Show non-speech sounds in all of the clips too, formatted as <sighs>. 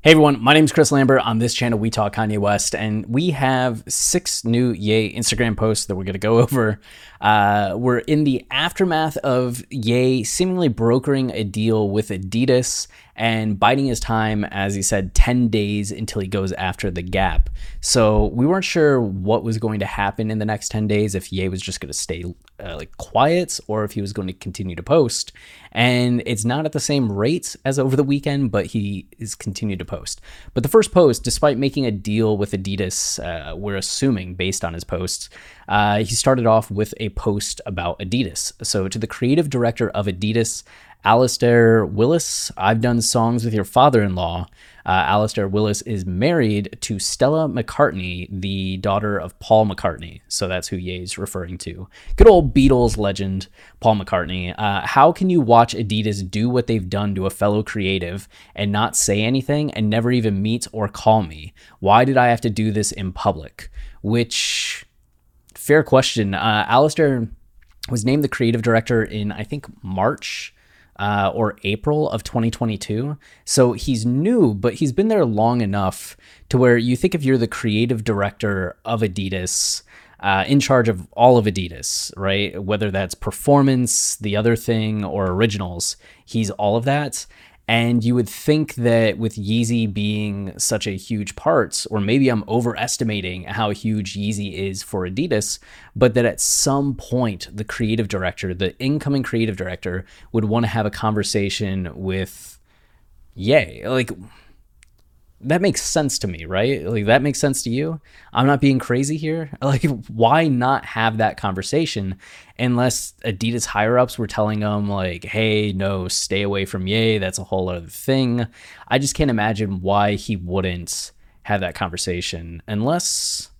Hey everyone, my name is Chris Lambert. On this channel, we talk Kanye West, and we have six new Ye Instagram posts that we're going to go <laughs> over. Uh, we're in the aftermath of Ye seemingly brokering a deal with Adidas and biding his time, as he said, 10 days until he goes after the Gap. So we weren't sure what was going to happen in the next 10 days, if Ye was just going to stay uh, like quiet or if he was going to continue to post. And it's not at the same rate as over the weekend, but he is continued to post. But the first post, despite making a deal with Adidas, uh, we're assuming based on his posts, uh, he started off with a post about Adidas. So to the creative director of Adidas, Alasdhair Willis, I've done songs with your father in law. Uh, Alasdhair Willis is married to Stella McCartney, the daughter of Paul McCartney. So that's who Ye's referring to. Good old Beatles legend, Paul McCartney. Uh, how can you watch Adidas do what they've done to a fellow creative and not say anything and never even meet or call me? Why did I have to do this in public? Which, fair question. Uh, Alasdhair was named the creative director in, I think, March uh, or April of 2022. So he's new, but he's been there long enough to where you think if you're the creative director of Adidas, uh, in charge of all of Adidas, right? Whether that's performance, the other thing, or originals, he's all of that. And you would think that with Yeezy being such a huge part, or maybe I'm overestimating how huge Yeezy is for Adidas, but that at some point the creative director, the incoming creative director, would want to have a conversation with Ye. Like, that makes sense to me, right? Like that makes sense to you. I'm not being crazy here. <laughs> Like why not have that conversation unless Adidas higher ups were telling them like, "Hey, no, stay away from Ye, that's a whole other thing." I just can't imagine why he wouldn't have that conversation unless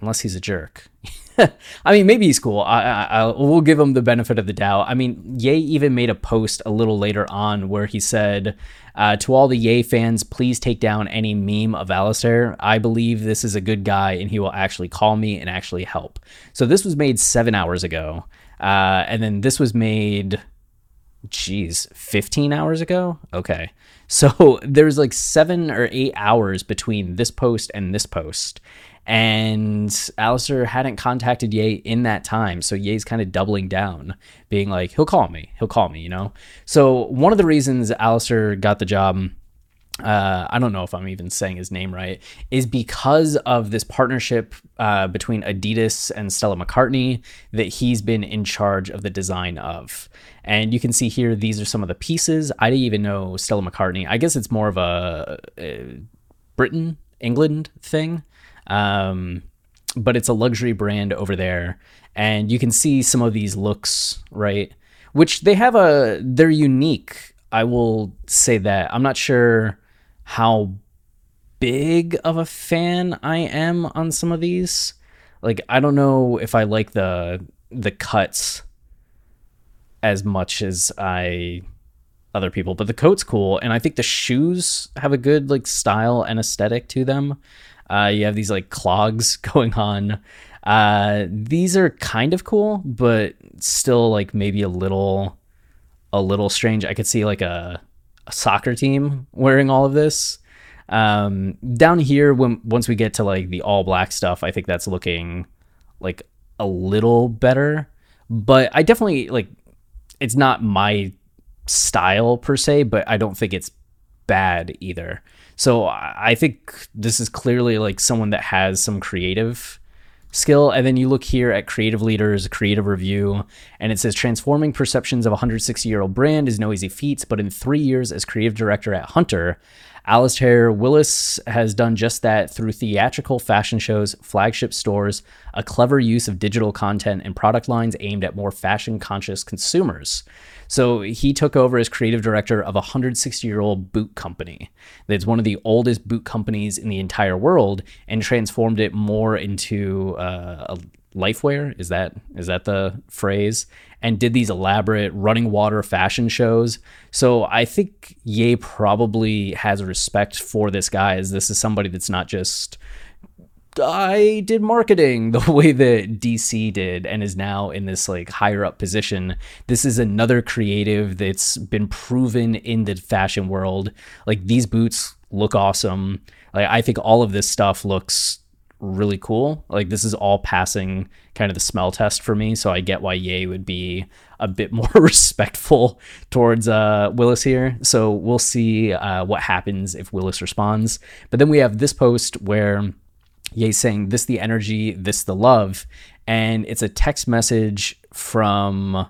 unless he's a jerk. <laughs> I mean, maybe he's cool. I, I, I, we'll give him the benefit of the doubt. I mean, Ye even made a post a little later on where he said, uh, "To all the Ye fans, please take down any meme of Alasdhair. I believe this is a good guy, and he will actually call me and actually help." So this was made seven hours ago, uh, and then this was made, geez, fifteen hours ago. Okay, <laughs> so there's like seven or eight hours between this post and this post and Alasdhair hadn't contacted Ye in that time. So Ye's kind of doubling down, being like, he'll call me, he'll call me, you know? So one of the reasons Alasdhair got the job, uh, I don't know if I'm even saying his name right, is because of this partnership uh, between Adidas and Stella McCartney that he's been in charge of the design of. And you can see here, these are some of the pieces. I didn't even know Stella McCartney. I guess it's more of a, a Britain, England thing. Um, but it's a luxury brand over there, and you can see some of these looks, right? Which they have a, they're unique. I will say that. I'm not sure how big of a fan I am on some of these. Like, I don't know if I like the the cuts as much as I other people, but the coat's cool, and I think the shoes have a good like style and aesthetic to them. Uh, you have these like clogs <laughs> going on. Uh, these are kind of cool, but still like maybe a little, a little strange. I could see like a, a soccer team wearing all of this. Um, down here, when once we get to like the all black stuff, I think that's looking like a little better. But I definitely like it's not my style per se, but I don't think it's bad either. So I think this is clearly like someone that has some creative skill. And then you look here at creative leaders, creative review, and it says transforming perceptions of a 160 year old brand is no easy feat, but in three years as creative director at Hunter, Alasdhair Willis has done just that through theatrical fashion shows, flagship stores, a clever use of digital content, and product lines aimed at more fashion conscious consumers. So he took over as creative director of a 160 year old boot company that's one of the oldest boot companies in the entire world and transformed it more into uh, a lifewear is that is that the phrase and did these elaborate running water fashion shows so i think ye probably has respect for this guy as this is somebody that's not just I did marketing <laughs> the way that DC did and is now in this like higher up position. This is another creative that's been proven in the fashion world. Like these boots look awesome. Like I think all of this stuff looks really cool. Like this is all passing kind of the smell test for me, so I get why Ye would be a bit <laughs> more respectful towards uh, Willis here. So we'll see uh, what happens if Willis responds. But then we have this post where Ye saying, This the energy, this the love. And it's a text message from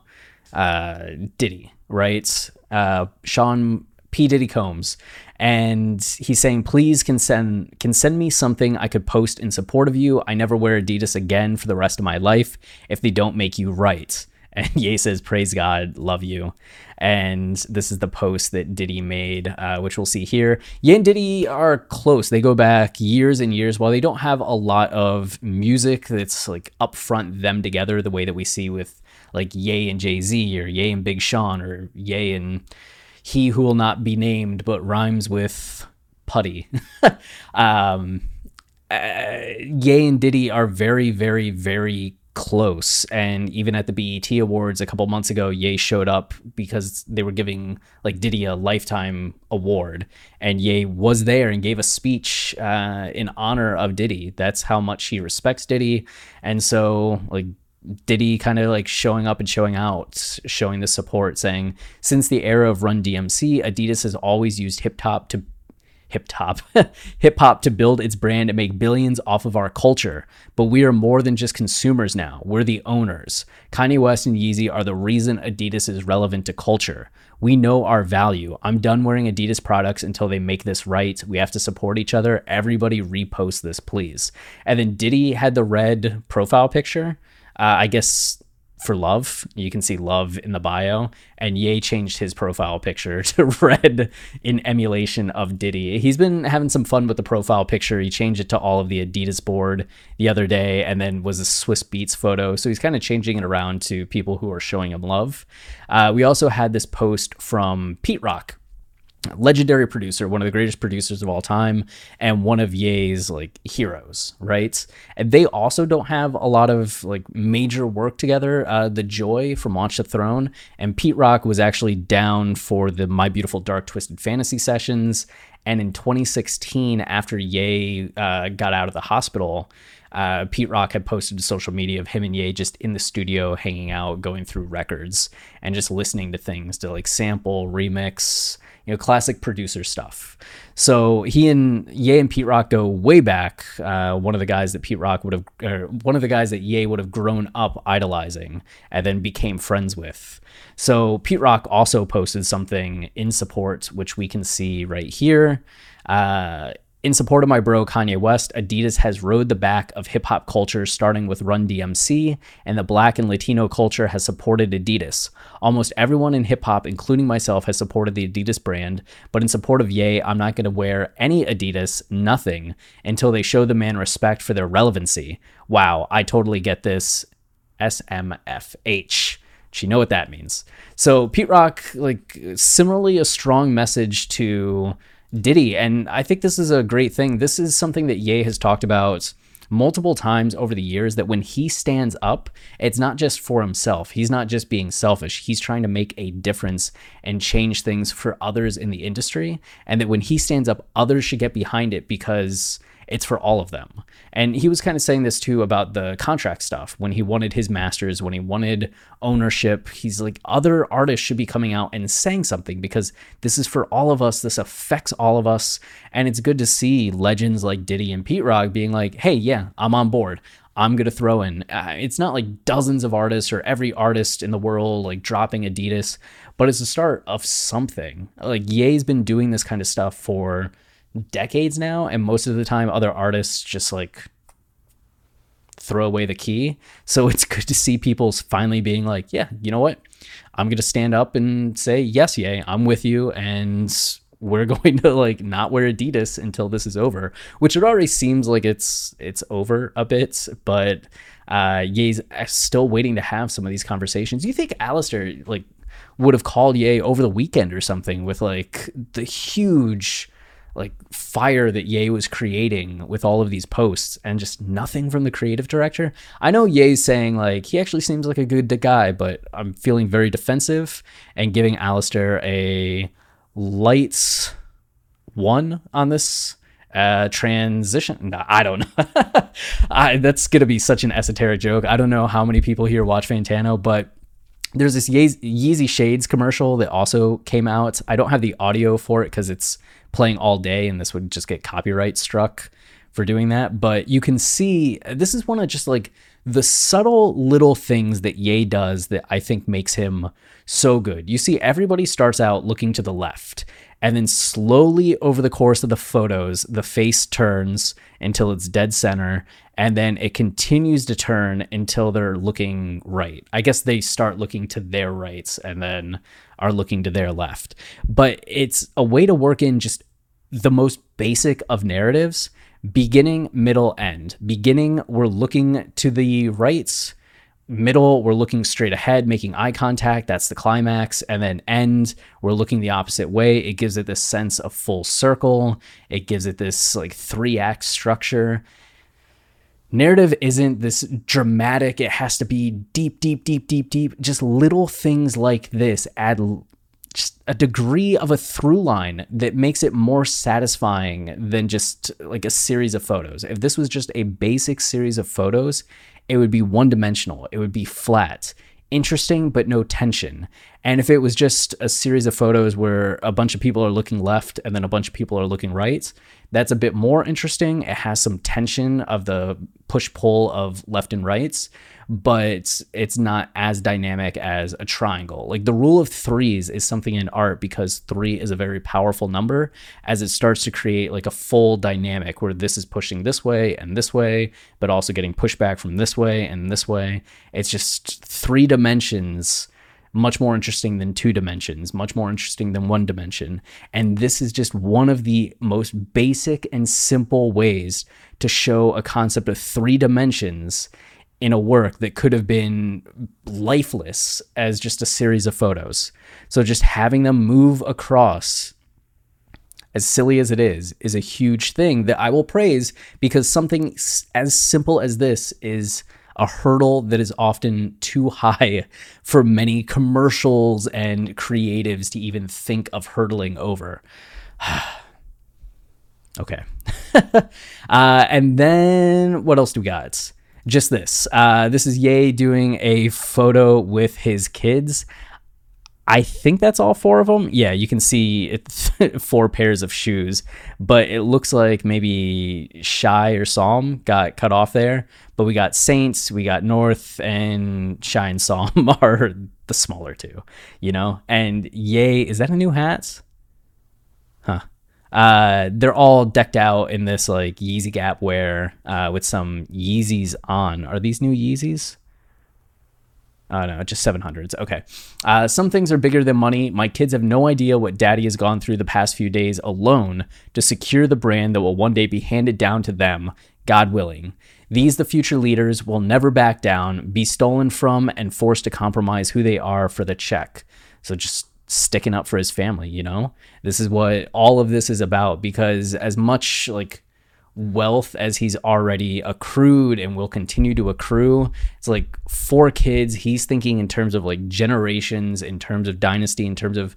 uh, Diddy, right? Uh, Sean P. Diddy Combs. And he's saying, please can send can send me something I could post in support of you. I never wear Adidas again for the rest of my life if they don't make you right. <laughs> And Ye says, Praise God, love you. And this is the post that Diddy made, uh, which we'll see here. Ye and Diddy are close. They go back years and years. While they don't have a lot of music that's like upfront them together, the way that we see with like Ye and Jay Z or Ye and Big Sean or Ye and He Who Will Not Be Named, but rhymes with Putty. <laughs> um, uh, Ye and Diddy are very, very, very close. And even at the BET Awards a couple months ago, Ye showed up because they were giving like Diddy a lifetime award, and Ye was there and gave a speech uh, in honor of Diddy. That's how much he respects Diddy, and so like. Diddy kind of like showing up and showing out, showing the support, saying, Since the era of Run DMC, Adidas has always used hip hop to hip hop <laughs> hip hop to build its brand and make billions off of our culture. But we are more than just consumers now. We're the owners. Kanye West and Yeezy are the reason Adidas is relevant to culture. We know our value. I'm done wearing Adidas products until they make this right. We have to support each other. Everybody repost this, please. And then Diddy had the red profile picture. Uh, I guess for love. You can see love in the bio. And Ye changed his profile picture <laughs> to red in emulation of Diddy. He's been having some fun with the profile picture. He changed it to all of the Adidas board the other day and then was a Swizz Beatz photo. So he's kind of changing it around to people who are showing him love. Uh, we also had this post from Pete Rock legendary producer, one of the greatest producers of all time, and one of Ye's like heroes, right? And they also don't have a lot of like major work together. Uh, the Joy from Watch the Throne and Pete Rock was actually down for the My Beautiful Dark Twisted Fantasy sessions. And in 2016, after Ye uh, got out of the hospital, uh, Pete Rock had posted to social media of him and Ye just in the studio hanging out, going through records and just listening to things to like sample, remix, you know, classic producer stuff. So he and Ye and Pete Rock go way back. Uh, one of the guys that Pete Rock would have, or one of the guys that Ye would have grown up idolizing and then became friends with. So Pete Rock also posted something in support, which we can see right here. Uh, in support of my bro Kanye West, Adidas has rode the back of hip hop culture, starting with Run DMC, and the black and Latino culture has supported Adidas. Almost everyone in hip hop, including myself, has supported the Adidas brand, but in support of Ye, I'm not going to wear any Adidas, nothing, until they show the man respect for their relevancy. Wow, I totally get this. SMFH. You know what that means. So Pete Rock, like similarly a strong message to Diddy. And I think this is a great thing. This is something that Ye has talked about multiple times over the years that when he stands up, it's not just for himself. He's not just being selfish. He's trying to make a difference and change things for others in the industry. And that when he stands up, others should get behind it because it's for all of them. And he was kind of saying this too about the contract stuff when he wanted his masters, when he wanted ownership. He's like, other artists should be coming out and saying something because this is for all of us. This affects all of us. And it's good to see legends like Diddy and Pete Rock being like, hey, yeah, I'm on board. I'm going to throw in. Uh, it's not like dozens of artists or every artist in the world like dropping Adidas, but it's the start of something. Like Ye's been doing this kind of stuff for decades now, and most of the time, other artists just like throw away the key. So it's <laughs> good to see people finally being like, yeah, you know what? I'm going to stand up and say, yes, yay I'm with you. And we're <laughs> going to like not wear Adidas until this is over, which it already seems like it's it's over a bit, but uh Ye's still waiting to have some of these conversations. You think Alasdhair like would have called Ye over the weekend or something with like the huge like fire that Ye was creating with all of these posts and just nothing from the creative director. I know Ye's saying like he actually seems like a good guy, but I'm feeling very defensive and giving Alasdhair a lights one on this uh, transition. No, I don't know. <laughs> I, that's gonna be such an esoteric joke. I don't know how many people here watch Fantano, but there's this Ye- Yeezy Shades commercial that also came out. I don't have the audio for it because it's playing all day, and this would just get copyright struck for doing that. But you can see this is one of just like the subtle little things that Ye does that I think makes him so good. You see, everybody starts out looking to the left, and then slowly over the course of the photos, the face turns until it's dead center, and then it continues to turn until they're looking right. I guess they start looking to their rights and then are looking to their left. But it's a way to work in just the most basic of narratives beginning, middle, end. Beginning, we're looking to the rights. Middle, we're looking straight ahead, making eye contact. That's the climax. And then end, we're looking the opposite way. It gives it this sense of full circle. It gives it this like three act structure. Narrative isn't this dramatic, it has to be deep, deep, deep, deep, deep. Just little things like this add just a degree of a through line that makes it more satisfying than just like a series of photos. If this was just a basic series of photos, it would be one dimensional, it would be flat, interesting, but no tension. And if it was just a series of photos where a bunch of people are looking left and then a bunch of people are looking right, that's a bit more interesting. It has some tension of the push pull of left and rights but it's not as dynamic as a triangle. Like the rule of threes is something in art because three is a very powerful number as it starts to create like a full dynamic where this is pushing this way and this way, but also getting pushback from this way and this way. It's just three dimensions much more interesting than two dimensions, much more interesting than one dimension. And this is just one of the most basic and simple ways to show a concept of three dimensions in a work that could have been lifeless as just a series of photos. So just having them move across as silly as it is is a huge thing that I will praise because something as simple as this is a hurdle that is often too high <laughs> for many commercials and creatives to even think of hurdling over. <sighs> okay. <laughs> uh, and then what else do we got? just this. Uh, this is Ye doing a photo with his kids. I think that's all four of them. Yeah, you can see it's <laughs> four pairs of shoes, but it looks like maybe Shy or Psalm got cut off there. But we got Saints, we got North, and Shy and Psalm <laughs> are the smaller two, you know? And yay, is that a new hat? Huh. Uh, they're all decked out in this like Yeezy Gap wear uh, with some Yeezys on. Are these new Yeezys? Oh no, just 700s. Okay. Uh, some things are bigger than money. My kids have no idea what daddy has gone through the past few days alone to secure the brand that will one day be handed down to them, God willing. These, the future leaders, will never back down, be stolen from, and forced to compromise who they are for the check. So just sticking up for his family, you know? This is what all of this is about because as much like wealth as he's already accrued and will continue to accrue, it's like four kids, he's thinking in terms of like generations, in terms of dynasty, in terms of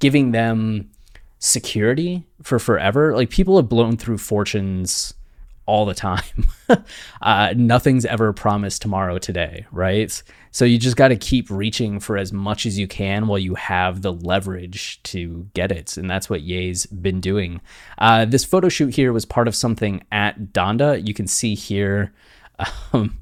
giving them security for forever. Like people have blown through fortunes all the time. <laughs> uh, nothing's ever promised tomorrow today, right? So you just got to keep reaching for as much as you can while you have the leverage to get it. And that's what Ye's been doing. Uh, this photo shoot here was part of something at Donda. You can see here <laughs> Um,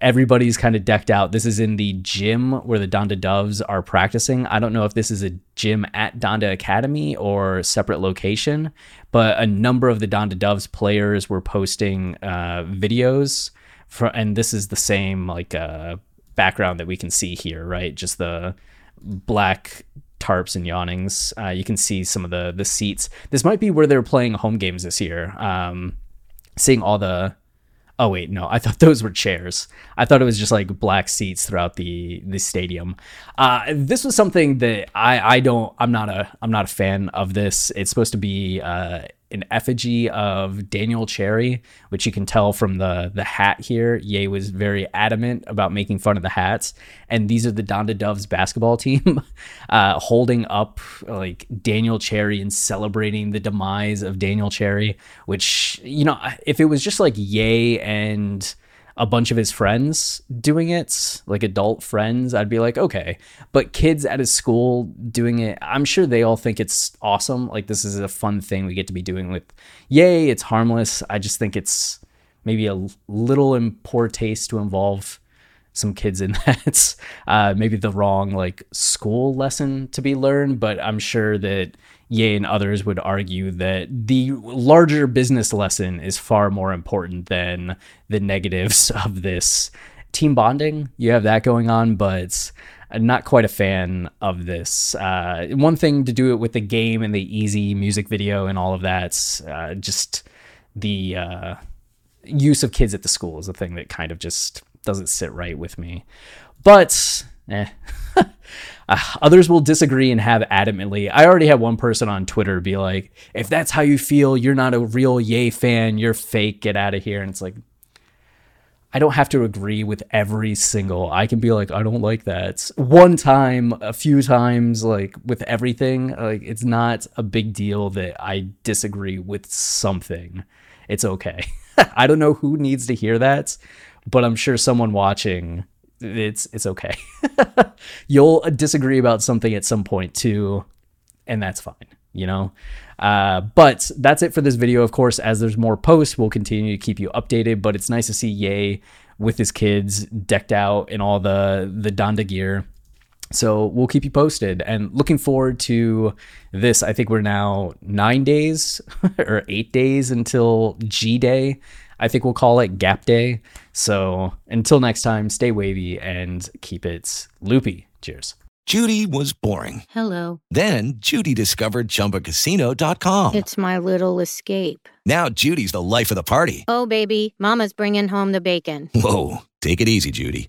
everybody's kind of decked out. This is in the gym where the Donda Doves are practicing. I don't know if this is a gym at Donda Academy or separate location, but a number of the Donda Doves players were posting uh, videos for, and this is the same like uh, background that we can see here, right? Just the black tarps and yawnings. Uh, you can see some of the the seats. This might be where they're playing home games this year. Um, seeing all the Oh wait, no. I thought <laughs> those were chairs. I thought it was just like black seats throughout the the stadium. Uh, this was something that I I don't I'm not a I'm not a fan of this. It's supposed to be uh, an effigy of Daniel Cherry, which you can tell from the the hat here. Ye was very adamant about making fun of the hats, and these are the Donda Doves basketball <laughs> team uh, holding up like Daniel Cherry and celebrating the demise of Daniel Cherry. Which you know, if it was just like Ye and a bunch of his friends doing it, like adult friends, I'd be like, okay. But kids at his school doing it, I'm sure they all think it's awesome. Like, this is a fun thing we get to be doing with, yay, it's harmless. I just think it's maybe a little in poor taste to involve some kids in <laughs> that. Uh, maybe the wrong like school lesson to be learned, but I'm sure that Ye and others would argue that the larger business lesson is far more important than the negatives <laughs> of this team bonding. You have that going on, but I'm not quite a fan of this. Uh, one thing to do it with the game and the Eazy music video and all of that, uh, just the uh, use of kids at the school is a thing that kind of just doesn't sit right with me. But eh. Uh, <laughs> others will disagree and have adamantly. I already had one person on Twitter be like, if that's how you feel, you're not a real Ye fan, you're fake, get out of here. And it's like, I don't have to agree with every single. I can be like, I don't like that. One time, a few times, like with everything. Like it's not a big deal that I disagree with something. It's okay. <laughs> I don't know who needs to hear that, but I'm sure someone watching it's it's okay. <laughs> You'll disagree about something at some point too, and that's fine, you know. Uh, but that's it for this video. Of course, as there's more posts, we'll continue to keep you updated. But it's nice to see Ye with his kids decked out in all the the Donda gear. So we'll keep you posted and looking forward to this. I think we're now nine days <laughs> or eight days until G Day. I think we'll call it Gap Day. So until next time, stay wavy and keep it loopy. Cheers. Judy was boring. Hello. Then Judy discovered chumbacasino.com. It's my little escape. Now Judy's the life of the party. Oh, baby, Mama's bringing home the bacon. Whoa. Take it easy, Judy.